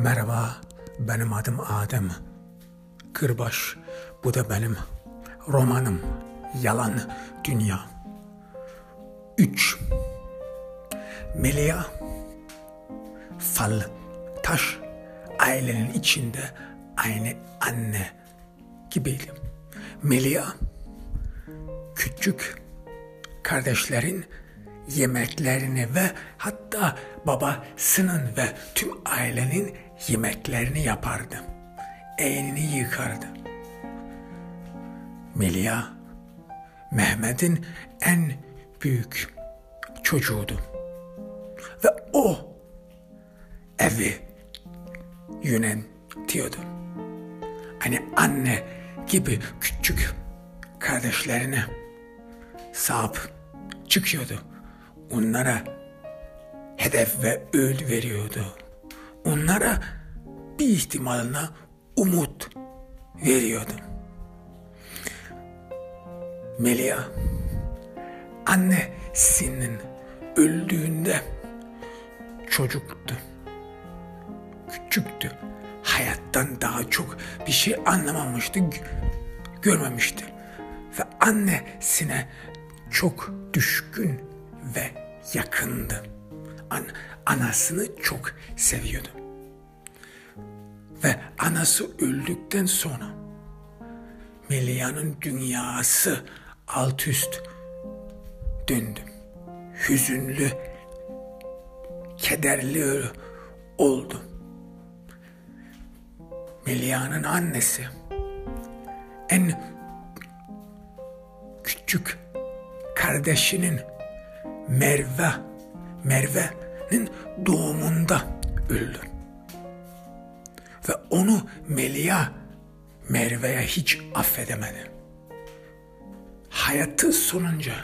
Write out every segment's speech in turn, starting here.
Merhaba, benim adım Adem. Kırbaş, bu da benim romanım. Yalan Dünya. 3. Melia, fal, taş, ailenin içinde aynı anne gibiydi. Melia, küçük kardeşlerin yemeklerini ve hatta babasının ve tüm ailenin yemeklerini yapardı. Eğnini yıkardı. Melia, Mehmet'in en büyük çocuğuydu. Ve o evi yönetiyordu. Hani anne gibi küçük kardeşlerine sahip çıkıyordu. Onlara hedef ve öğüt veriyordu. Onlara bir ihtimaline umut veriyordu. Melia annesinin öldüğünde çocuktu. Küçüktü. Hayattan daha çok bir şey anlamamıştı, görmemişti. Ve annesine çok düşkün ve yakındı. An anasını çok seviyordu. Ve anası öldükten sonra Melia'nın dünyası alt üst döndü. Hüzünlü, kederli oldu. Melia'nın annesi en küçük kardeşinin Merve, Merve'nin doğumunda öldü. Ve onu Melia Merve'ye hiç affedemedi. Hayatı sonunca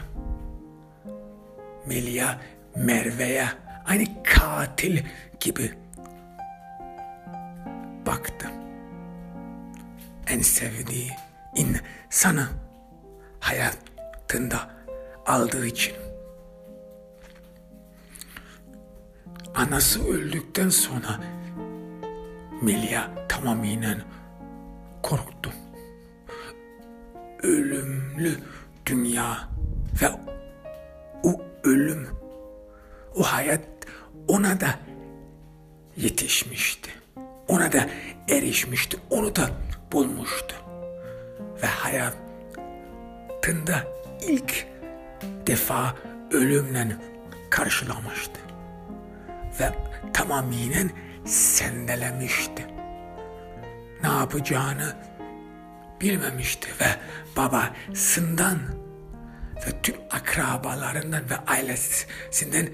Melia Merve'ye aynı katil gibi baktı. En sevdiği insanı hayatında aldığı için. Anası öldükten sonra Melia tamamen korktu. Ölümlü dünya ve o ölüm, o hayat ona da yetişmişti. Ona da erişmişti, onu da bulmuştu. Ve hayatında ilk defa ölümle karşılamıştı. Ve tamamen sendelemişti. Ne yapacağını bilmemişti ve babasından ve tüm akrabalarından ve ailesinden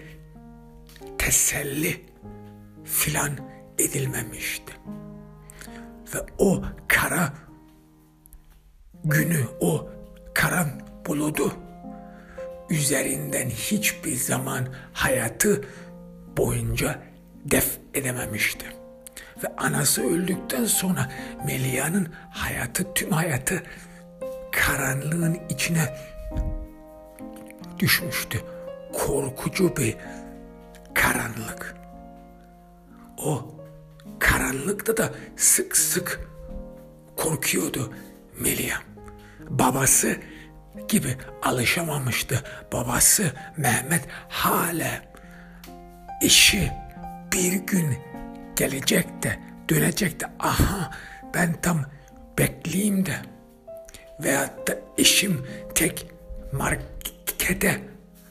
teselli filan edilmemişti. Ve o kara günü, o kara buludu üzerinden hiçbir zaman hayatı boyunca def edememişti. Ve anası öldükten sonra Melia'nın hayatı, tüm hayatı karanlığın içine düşmüştü. Korkucu bir karanlık. O karanlıkta da sık sık korkuyordu Melia. Babası gibi alışamamıştı. Babası Mehmet hala işi bir gün gelecek de dönecek de aha ben tam bekleyeyim de veyahut da işim tek markete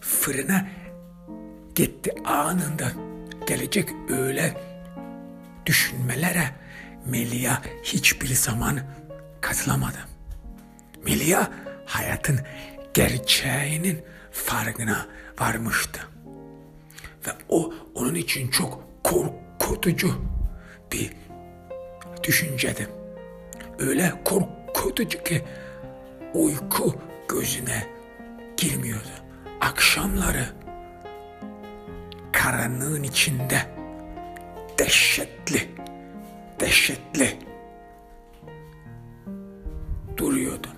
fırına gitti anında gelecek öyle düşünmelere Melia hiçbir zaman katılamadı. Melia hayatın gerçeğinin farkına varmıştı. Ve o onun için çok korkutucu bir düşüncedi. Öyle korkutucu ki uyku gözüne girmiyordu. Akşamları karanlığın içinde dehşetli, dehşetli duruyordu.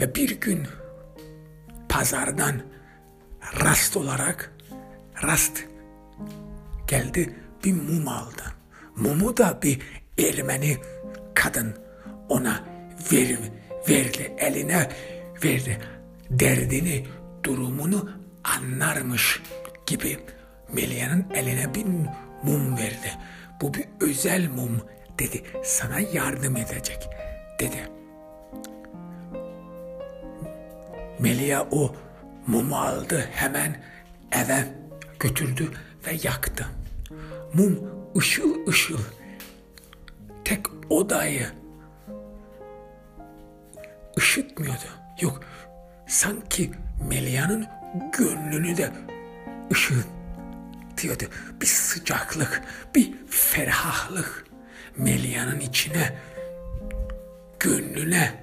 Ve bir gün pazardan rast olarak rast geldi bir mum aldı. Mumu da bir Ermeni kadın ona ver, verdi, eline verdi. Derdini, durumunu anlarmış gibi Melia'nın eline bir mum verdi. Bu bir özel mum dedi. Sana yardım edecek dedi. Melia o mumu aldı hemen eve götürdü ve yaktı. Mum ışıl ışıl tek odayı ışıtmıyordu. Yok sanki Melia'nın gönlünü de ışıtıyordu. Bir sıcaklık, bir ferahlık Melia'nın içine, gönlüne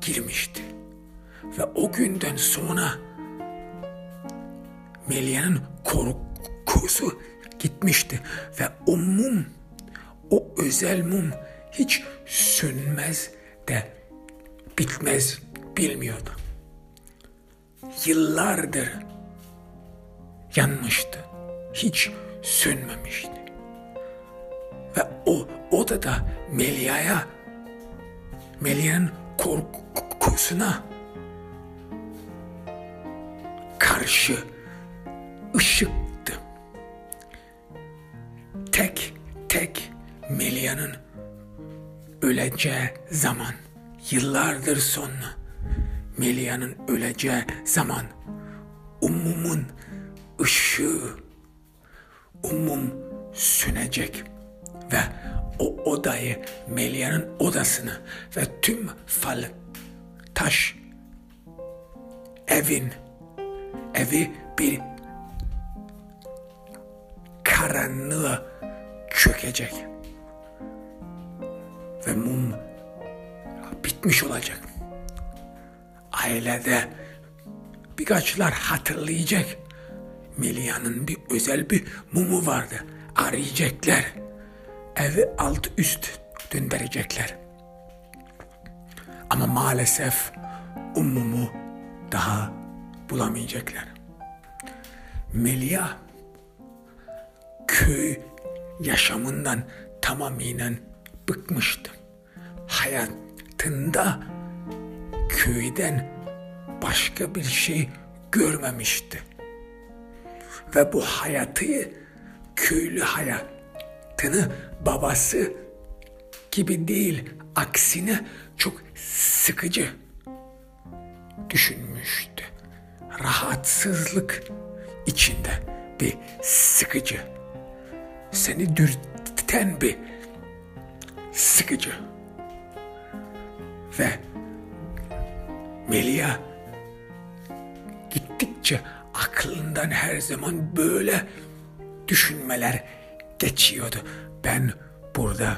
girmişti. Ve o günden sonra Melia'nın korkusu gitmişti ve o mum, o özel mum hiç sönmez de bitmez bilmiyordu. Yıllardır yanmıştı. Hiç sönmemişti. Ve o odada Melia'ya Melia'nın korkusuna karşı ışıktı. Tek tek Melia'nın öleceği zaman yıllardır sonra Melia'nın öleceği zaman umumun ışığı umum sönecek ve o odayı Melia'nın odasını ve tüm fal taş evin evi bir karanlığa çökecek ve mum bitmiş olacak. Ailede birkaçlar hatırlayacak. Melia'nın bir özel bir mumu vardı. Arayacaklar. Evi alt üst döndürecekler. Ama maalesef o mumu daha bulamayacaklar. Melia köy yaşamından tamamen bıkmıştı. Hayatında köyden başka bir şey görmemişti. Ve bu hayatı köylü hayatını babası gibi değil aksine çok sıkıcı düşünmüştü. Rahatsızlık içinde bir sıkıcı. Seni dürten bir sıkıcı. Ve Melia gittikçe aklından her zaman böyle düşünmeler geçiyordu. Ben burada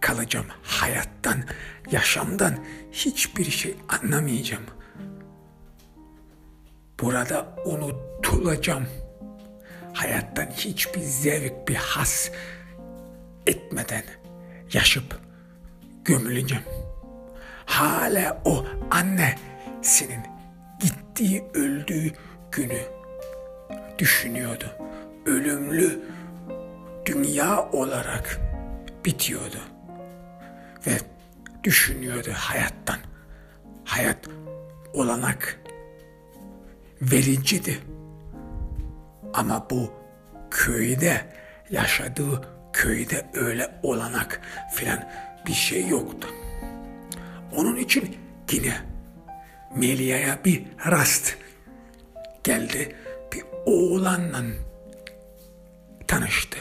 kalacağım. Hayattan, yaşamdan hiçbir şey anlamayacağım. Burada unutulacağım. Hayattan hiçbir zevk, bir has etmeden yaşıp gömüleceğim. Hala o annesinin gittiği öldüğü günü düşünüyordu. Ölümlü dünya olarak bitiyordu. Ve düşünüyordu hayattan. Hayat olanak vericiydi. Ama bu köyde yaşadığı köyde öyle olanak filan bir şey yoktu. Onun için yine Melia'ya bir rast geldi. Bir oğlanla tanıştı.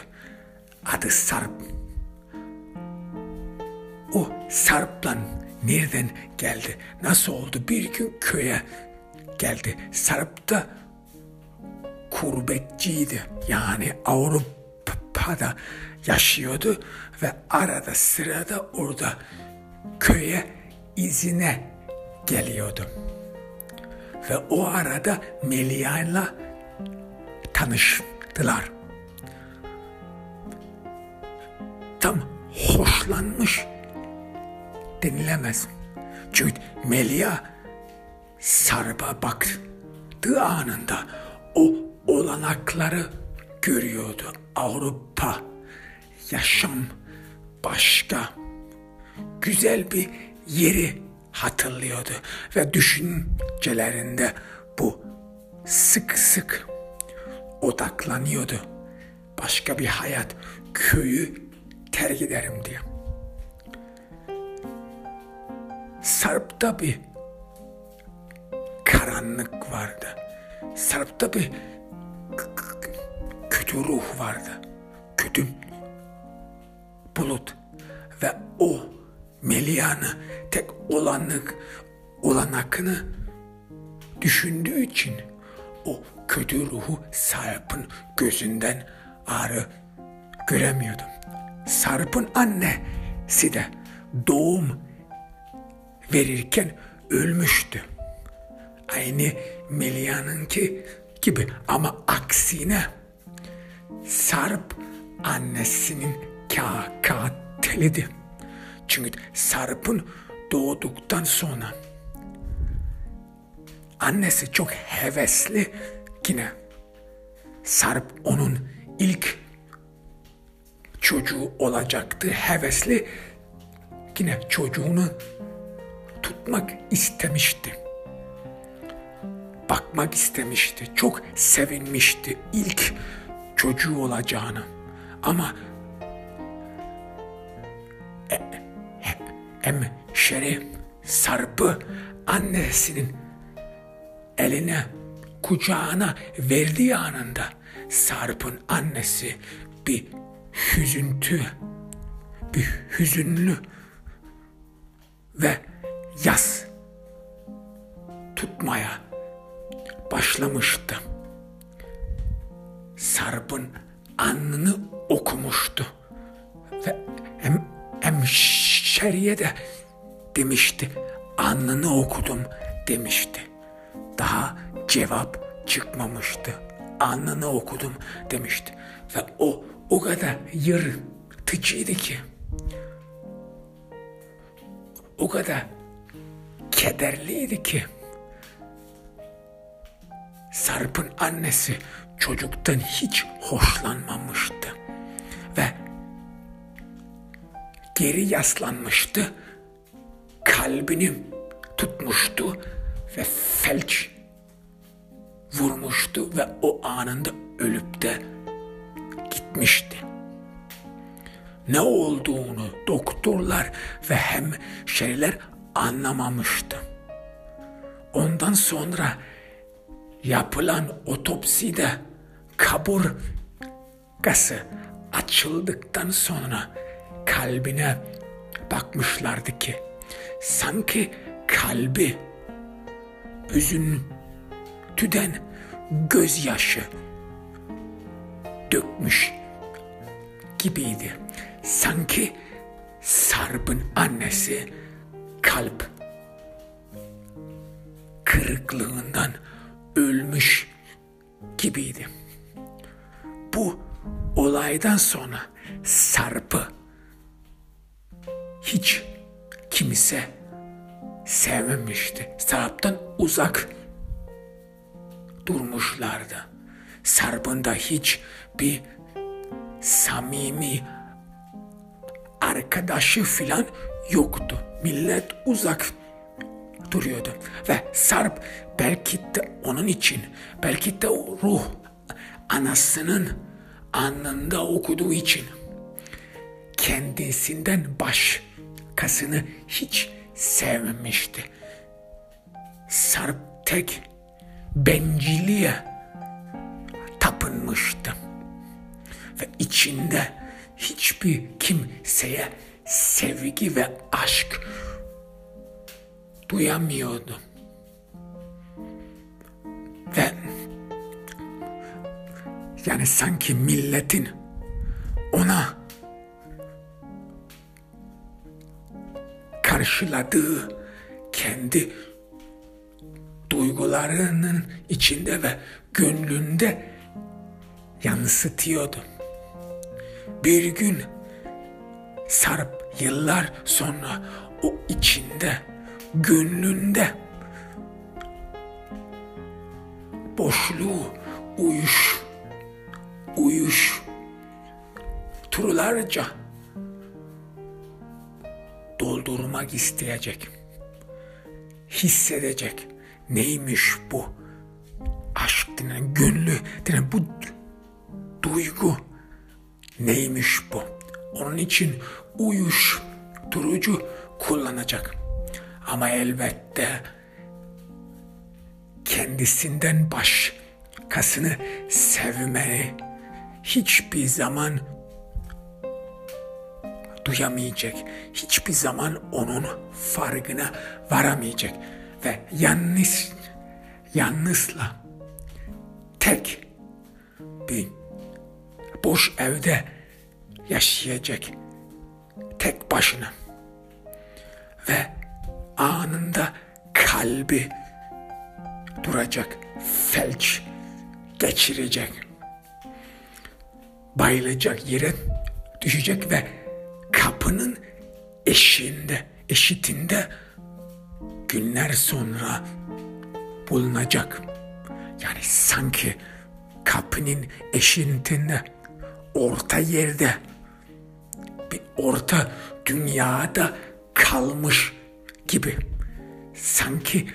Adı Sarp. O Sarp'la nereden geldi? Nasıl oldu? Bir gün köye geldi. Sarp da kurbetçiydi. Yani Avrupa'da yaşıyordu ve arada sırada orada köye izine geliyordu. Ve o arada Melia'yla tanıştılar. Tam hoşlanmış denilemez. Çünkü Melia Sarp'a baktığı anında o olanakları görüyordu. Avrupa, yaşam başka, güzel bir yeri hatırlıyordu ve düşüncelerinde bu sık sık odaklanıyordu. Başka bir hayat, köyü terk ederim diye. Sarp'ta bir karanlık vardı. Sarp'ta bir kötü ruh vardı. Kötü bulut ve o Melia'nı tek olanlık olanakını düşündüğü için o kötü ruhu Sarp'ın gözünden ağrı göremiyordum. Sarp'ın annesi de doğum verirken ölmüştü. Aynı Melia'nınki gibi ama aksine Sarp annesinin katiliydi. Çünkü Sarp'ın doğduktan sonra annesi çok hevesli yine Sarp onun ilk çocuğu olacaktı. Hevesli yine çocuğunu tutmak istemişti. Bakmak istemişti. Çok sevinmişti ilk çocuğu olacağını. Ama e, hemşeri Sarp'ı annesinin eline kucağına verdiği anında Sarp'ın annesi bir hüzüntü, bir hüzünlü ve yas tutmaya başlamıştı. Sarp'ın alnını okumuştu ve hem, hemşeriye de demişti, alnını okudum demişti. Daha cevap çıkmamıştı. Alnını okudum demişti. Ve o o kadar yırtıcıydı ki o kadar kederliydi ki Sarp'ın annesi çocuktan hiç hoşlanmamıştı ve geri yaslanmıştı, kalbini tutmuştu ve felç vurmuştu ve o anında ölüp de gitmişti. Ne olduğunu doktorlar ve hemşeriler anlamamıştı. Ondan sonra yapılan otopside kaburgası açıldıktan sonra kalbine bakmışlardı ki sanki kalbi üzüntüden gözyaşı dökmüş gibiydi. Sanki Sarp'ın annesi kalp kırıklığından ölmüş gibiydi. Bu olaydan sonra Sarp'ı hiç kimse sevmemişti. Sarp'tan uzak durmuşlardı. Sarp'ın da hiç bir samimi arkadaşı filan yoktu. Millet uzak duruyordu. Ve Sarp belki de onun için, belki de ruh anasının anında okuduğu için kendisinden başkasını hiç sevmemişti. Sarp tek bencilliğe tapınmıştı. Ve içinde hiçbir kimseye sevgi ve aşk duyamıyordu. Ve yani sanki milletin ona karşıladığı kendi duygularının içinde ve gönlünde yansıtıyordu. Bir gün Sarp yıllar sonra o içinde, gönlünde boşluğu, uyuş, uyuş turlarca doldurmak isteyecek. Hissedecek. Neymiş bu? Aşk denen, gönlü denen bu duygu neymiş bu? Onun için uyuş durucu kullanacak. Ama elbette kendisinden başkasını sevmeyi hiçbir zaman duyamayacak. Hiçbir zaman onun farkına varamayacak. Ve yalnız, yalnızla tek bir boş evde yaşayacak tek başına ve anında kalbi duracak, felç geçirecek, bayılacak yere düşecek ve kapının eşiğinde, eşitinde günler sonra bulunacak. Yani sanki kapının eşiğinde, orta yerde, bir orta dünyada kalmış gibi. Sanki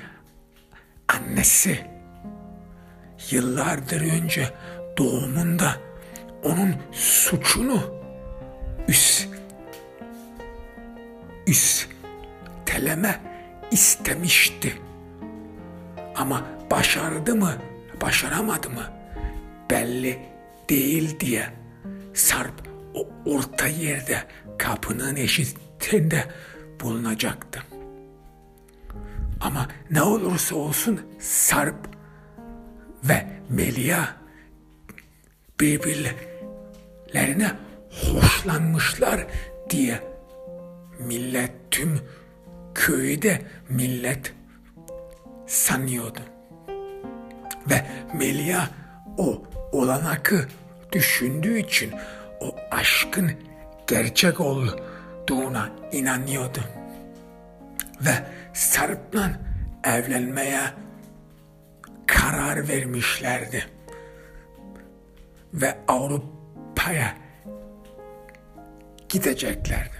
annesi yıllardır önce doğumunda onun suçunu üst üsteleme istemişti. Ama başardı mı, başaramadı mı belli değil diye Sarp o orta yerde kapının eşitinde bulunacaktı. Ama ne olursa olsun Sarp ve Melia birbirlerine hoşlanmışlar diye millet tüm köyde millet sanıyordu. Ve Melia o olanakı düşündüğü için o aşkın gerçek olduğuna inanıyordu. Ve Sarp'la evlenmeye karar vermişlerdi. Ve Avrupa'ya gideceklerdi.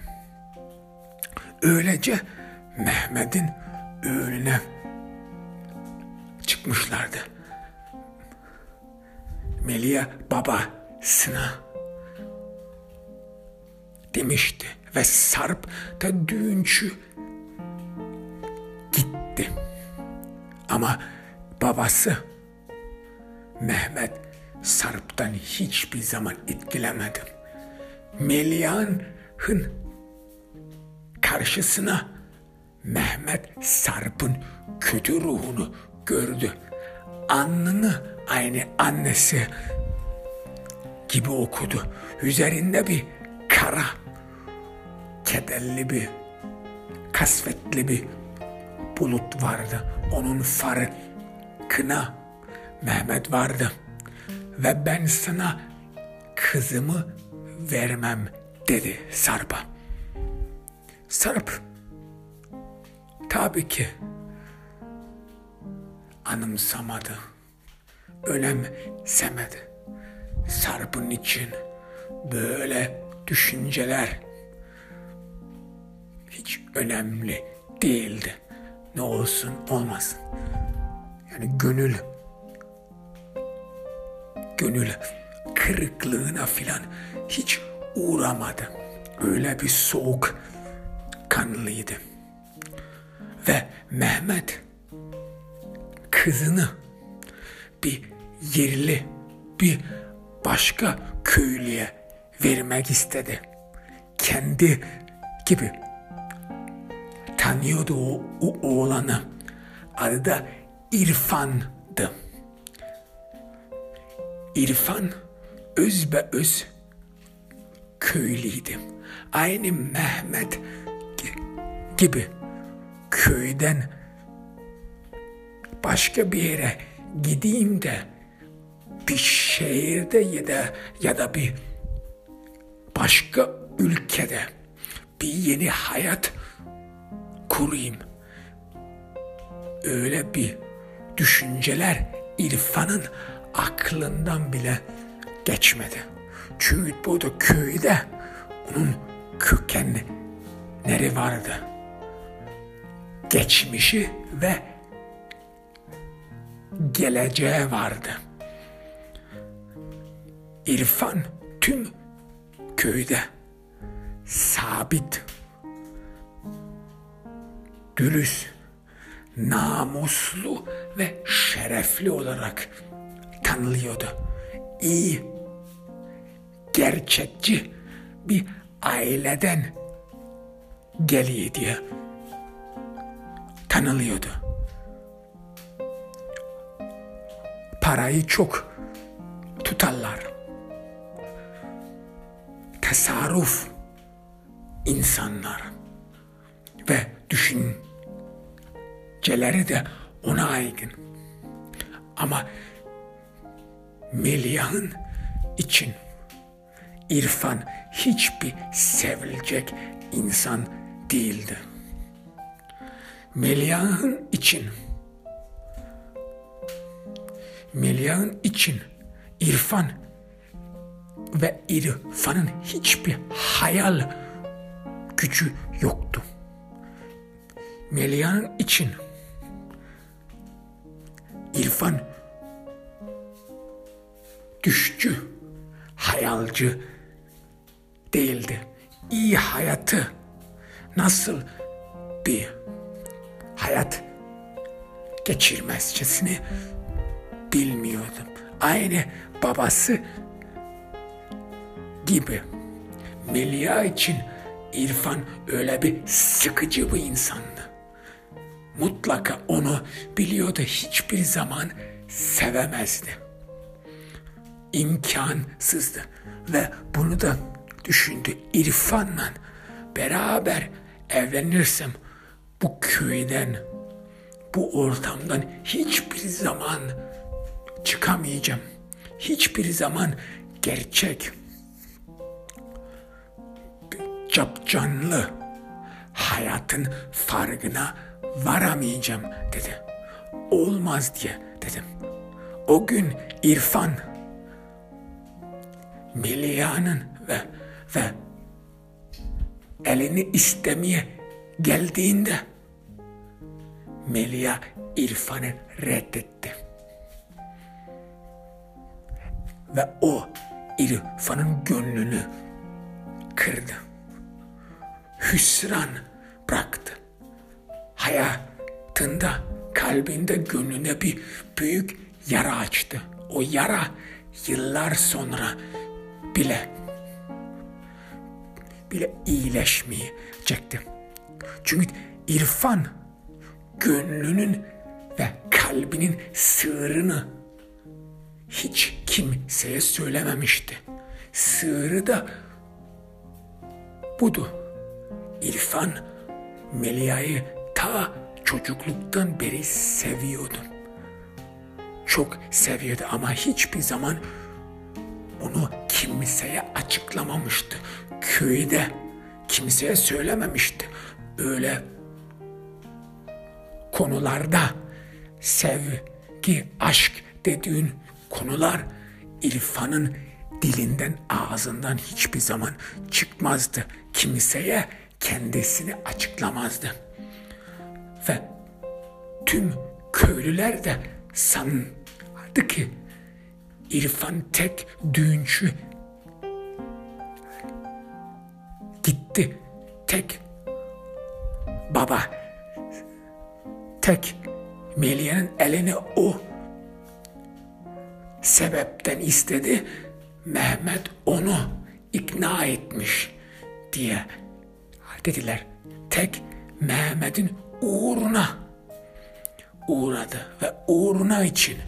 Öylece Mehmet'in öğüne çıkmışlardı. Melia babasına demişti ve Sarp da düğüncü Ama babası Mehmet Sarp'tan hiçbir zaman etkilemedi. Melia'nın karşısına Mehmet Sarp'ın kötü ruhunu gördü. Alnını aynı annesi gibi okudu. Üzerinde bir kara, kederli bir, kasvetli bir bulut vardı. Onun farkına Mehmet vardı. Ve ben sana kızımı vermem dedi Sarp'a. Sarp tabii ki anımsamadı, önemsemedi. Sarp'ın için böyle düşünceler hiç önemli değildi. Ne olsun olmasın. Yani gönül gönül kırıklığına filan hiç uğramadı. Öyle bir soğuk kanlıydı. Ve Mehmet kızını bir yerli bir başka köylüye vermek istedi. Kendi gibi tanıyordu o, o oğlanı. Adı da İrfan'dı. İrfan özbe öz köylüydü. Aynı Mehmet gibi köyden başka bir yere gideyim de bir şehirde ya da ya da bir başka ülkede bir yeni hayat kurayım. Öyle bir düşünceler İrfan'ın aklından bile geçmedi. Çünkü burada köyde onun kökenleri vardı. Geçmişi ve geleceği vardı. İrfan tüm köyde sabit, dürüst, namuslu ve şerefli olarak tanılıyordu. İyi, gerçekçi bir aileden geliyor diye tanılıyordu. Parayı çok tutarlar. Tasarruf insanlar ve düşünceleri de ona aygın. Ama Meliah'ın için İrfan hiçbir sevilecek insan değildi. Meliah'ın için Meliah'ın için İrfan ve İrfan'ın hiçbir hayal gücü yoktu. Meliah'ın için İrfan düşçü, hayalci değildi. İyi hayatı nasıl bir hayat geçirmezcesini bilmiyordum. Aynı babası gibi. Melia için İrfan öyle bir sıkıcı bir insandı. Mutlaka onu biliyordu hiçbir zaman sevemezdi. İmkansızdı ve bunu da düşündü İrfan'la beraber evlenirsem bu köyden, bu ortamdan hiçbir zaman çıkamayacağım. Hiçbir zaman gerçek capcanlı hayatın farkına varamayacağım dedi. Olmaz diye dedim. O gün İrfan Melia'nın ve ve elini istemeye geldiğinde Melia İrfan'ı reddetti. Ve o İrfan'ın gönlünü kırdı hüsran bıraktı. Hayatında, kalbinde, gönlüne bir büyük yara açtı. O yara yıllar sonra bile bile iyileşmeyecekti. Çünkü irfan gönlünün ve kalbinin sığırını hiç kimseye söylememişti. Sığırı da budu. İrfan Melia'yı ta çocukluktan beri seviyordu. Çok seviyordu ama hiçbir zaman onu kimseye açıklamamıştı. Köyde kimseye söylememişti. Öyle konularda sevgi, aşk dediğin konular İrfan'ın dilinden ağzından hiçbir zaman çıkmazdı. Kimseye kendisini açıklamazdı. Ve tüm köylüler de sandı ki İrfan tek düğüncü gitti. Tek baba tek Melia'nın elini o sebepten istedi. Mehmet onu ikna etmiş diye dediler. Tek Mehmet'in uğruna uğradı ve uğruna için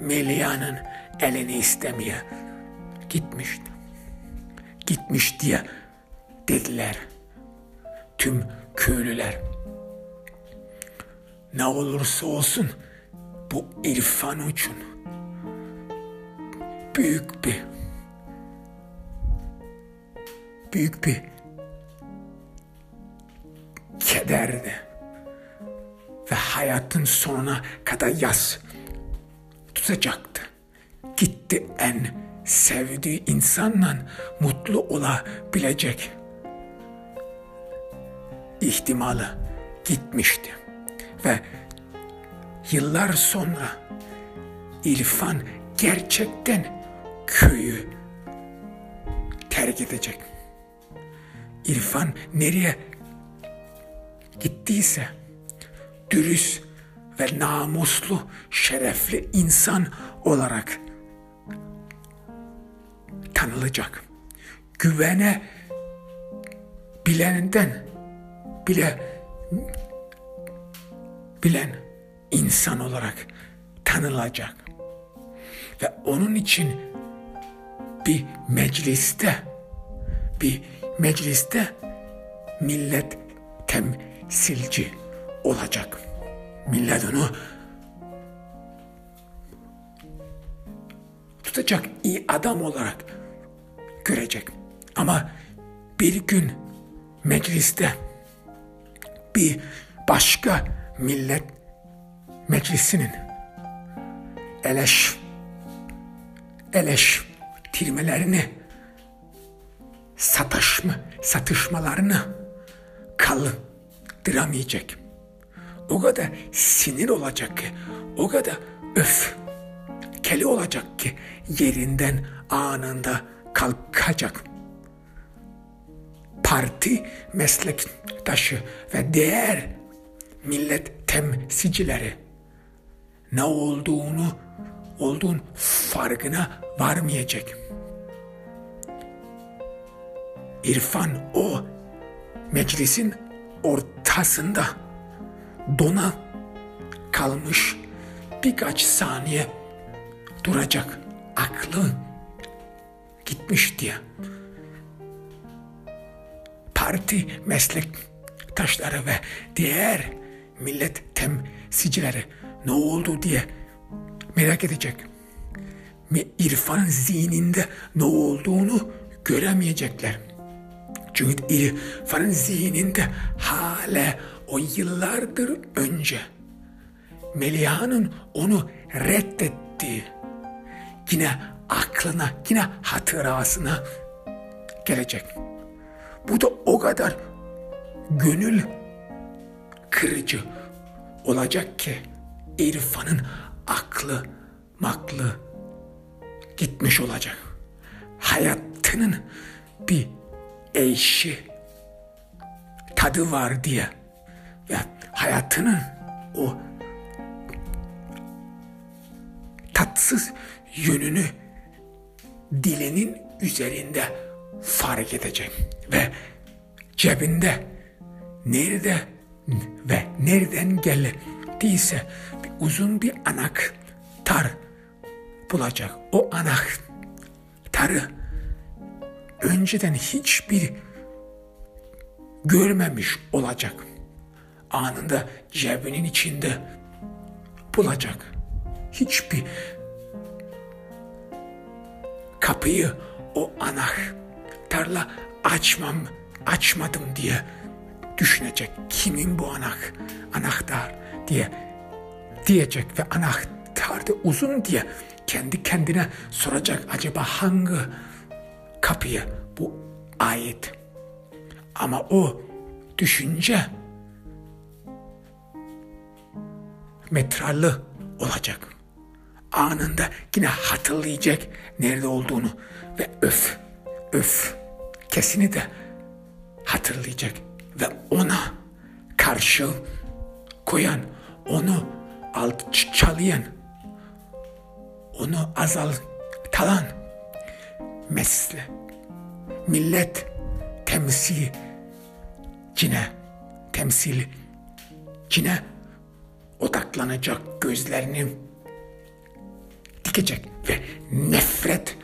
Melia'nın elini istemeye gitmişti. Gitmiş diye dediler tüm köylüler. Ne olursa olsun bu irfan için büyük bir büyük bir kederdi. Ve hayatın sonuna kadar yaz tutacaktı. Gitti en sevdiği insanla mutlu olabilecek ihtimali gitmişti. Ve yıllar sonra İrfan gerçekten köyü terk edecek. İrfan nereye gittiyse dürüst ve namuslu, şerefli insan olarak tanılacak. Güvene bilenden bile bilen insan olarak tanılacak. Ve onun için bir mecliste bir mecliste millet temsilci olacak. Millet onu tutacak iyi adam olarak görecek. Ama bir gün mecliste bir başka millet meclisinin eleş eleştirmelerini satışma, satışmalarını kaldıramayacak. O kadar sinir olacak ki, o kadar öf keli olacak ki yerinden anında kalkacak. Parti meslektaşı ve diğer millet temsilcileri ne olduğunu olduğun farkına varmayacak. İrfan o meclisin ortasında dona kalmış birkaç saniye duracak. Aklı gitmiş diye. Parti meslektaşları ve diğer millet temsilcileri ne oldu diye merak edecek. İrfan zihninde ne olduğunu göremeyecekler. Çünkü İrfan'ın zihninde hala o yıllardır önce Meliha'nın onu reddettiği yine aklına, yine hatırasına gelecek. Bu da o kadar gönül kırıcı olacak ki İrfan'ın aklı maklı gitmiş olacak. Hayatının bir eşi tadı var diye ve hayatının o tatsız yönünü dilinin üzerinde fark edecek ve cebinde nerede ve nereden geldiyse bir uzun bir anahtar bulacak. O anahtarı önceden hiçbir görmemiş olacak. Anında cebinin içinde bulacak. Hiçbir kapıyı o anahtarla açmam, açmadım diye düşünecek. Kimin bu anak, anahtar diye diyecek ve anahtar da uzun diye kendi kendine soracak acaba hangi kapıya bu ait. Ama o düşünce metrallı olacak. Anında yine hatırlayacak nerede olduğunu ve öf, öf kesini de hatırlayacak ve ona karşı koyan, onu alçalayan, onu azaltan mesle millet temsil cine temsil cine odaklanacak gözlerini dikecek ve nefret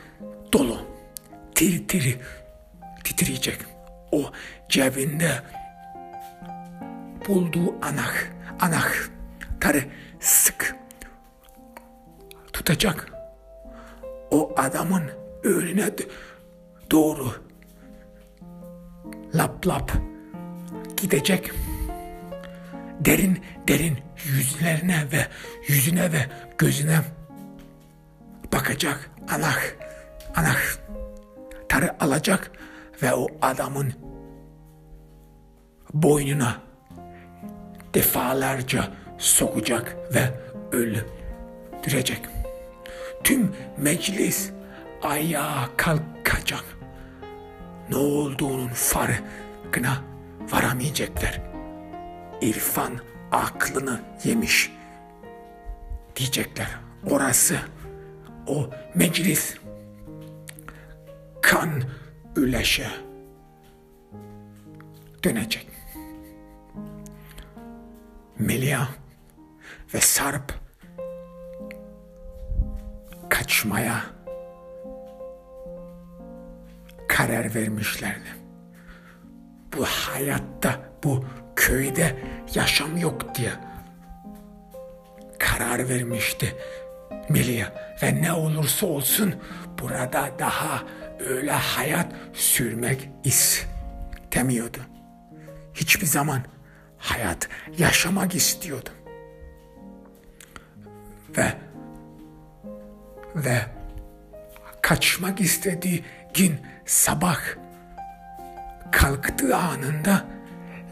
dolu tir tir titreyecek. O cebinde bulduğu anah anahtarı sık tutacak. O adamın önüne doğru lap lap gidecek. Derin derin yüzlerine ve yüzüne ve gözüne bakacak anahtarı alacak ve o adamın boynuna defalarca sokacak ve öldürecek. Tüm meclis ayağa kalkacak. Ne olduğunun farkına varamayacaklar. İrfan aklını yemiş diyecekler. Orası o meclis kan üleşe dönecek. Melia ve Sarp kaçmaya karar vermişlerdi. Bu hayatta, bu köyde yaşam yok diye karar vermişti Melia ve ne olursa olsun burada daha öyle hayat sürmek istemiyordu. Hiçbir zaman hayat yaşamak istiyordu. Ve ve kaçmak istediği gün sabah kalktığı anında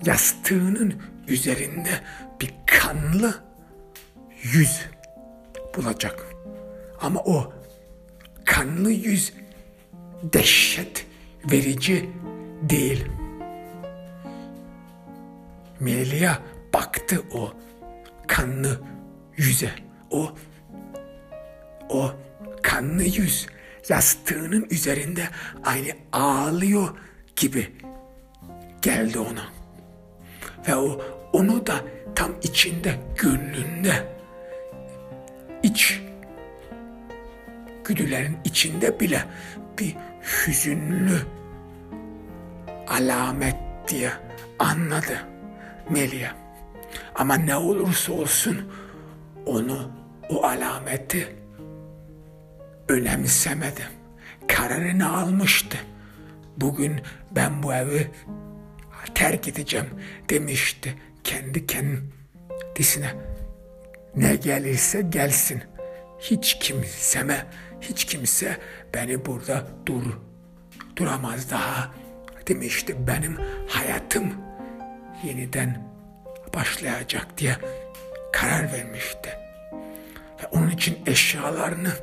yastığının üzerinde bir kanlı yüz bulacak. Ama o kanlı yüz dehşet verici değil. Melia baktı o kanlı yüze. O o kanlı yüz yastığının üzerinde aynı ağlıyor gibi geldi ona. Ve o onu da tam içinde, gönlünde, iç güdülerin içinde bile bir hüzünlü alamet diye anladı Melia. Ama ne olursa olsun onu o alameti önemsemedi. Kararını almıştı. Bugün ben bu evi terk edeceğim demişti kendi kendisine. Ne gelirse gelsin. Hiç kimseme, hiç kimse beni burada dur duramaz daha demişti. Benim hayatım yeniden başlayacak diye karar vermişti. Ve onun için eşyalarını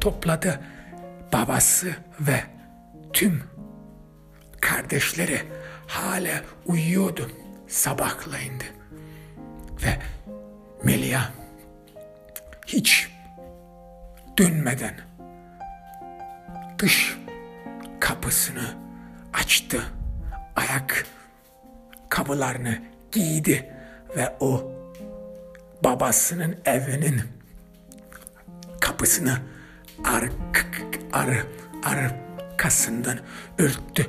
topladı. Babası ve tüm kardeşleri hala uyuyordu sabahlayındı. Ve Melia hiç dönmeden dış kapısını açtı. Ayak kapılarını giydi ve o babasının evinin kapısını ark, ar, arkasından örttü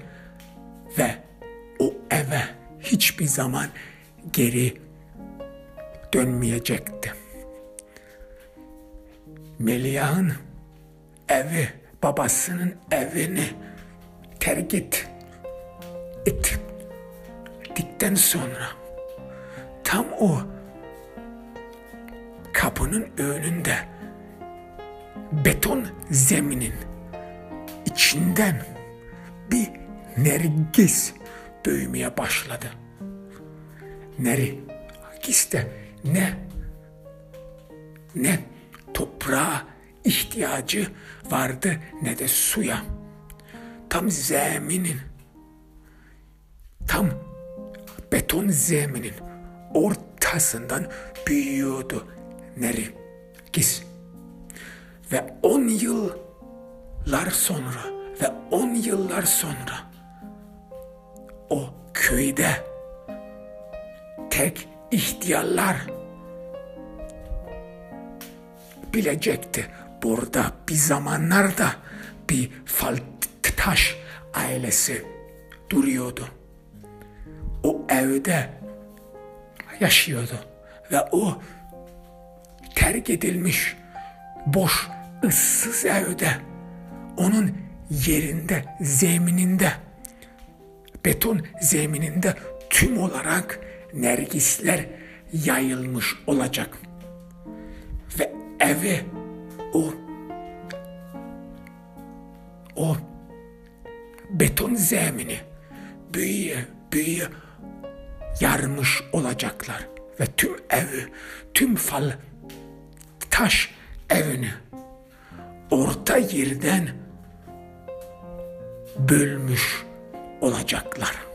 ve o eve hiçbir zaman geri dönmeyecekti. Meliah'ın evi, babasının evini terk et, ettikten sonra tam o kapının önünde beton zeminin içinden bir nergis büyümeye başladı. Nergis de ne ne toprağa ihtiyacı vardı ne de suya. Tam zeminin tam beton zeminin ortasından büyüyordu Nergis. Ve on yıllar sonra ve on yıllar sonra köyde tek ihtiyarlar bilecekti. Burada bir zamanlarda bir Faltaş ailesi duruyordu. O evde yaşıyordu ve o terk edilmiş boş ıssız evde onun yerinde zemininde beton zemininde tüm olarak nergisler yayılmış olacak. Ve evi o o beton zemini büyüye büyüye yarmış olacaklar ve tüm evi, tüm fal taş evini orta yerden bölmüş olacaklar.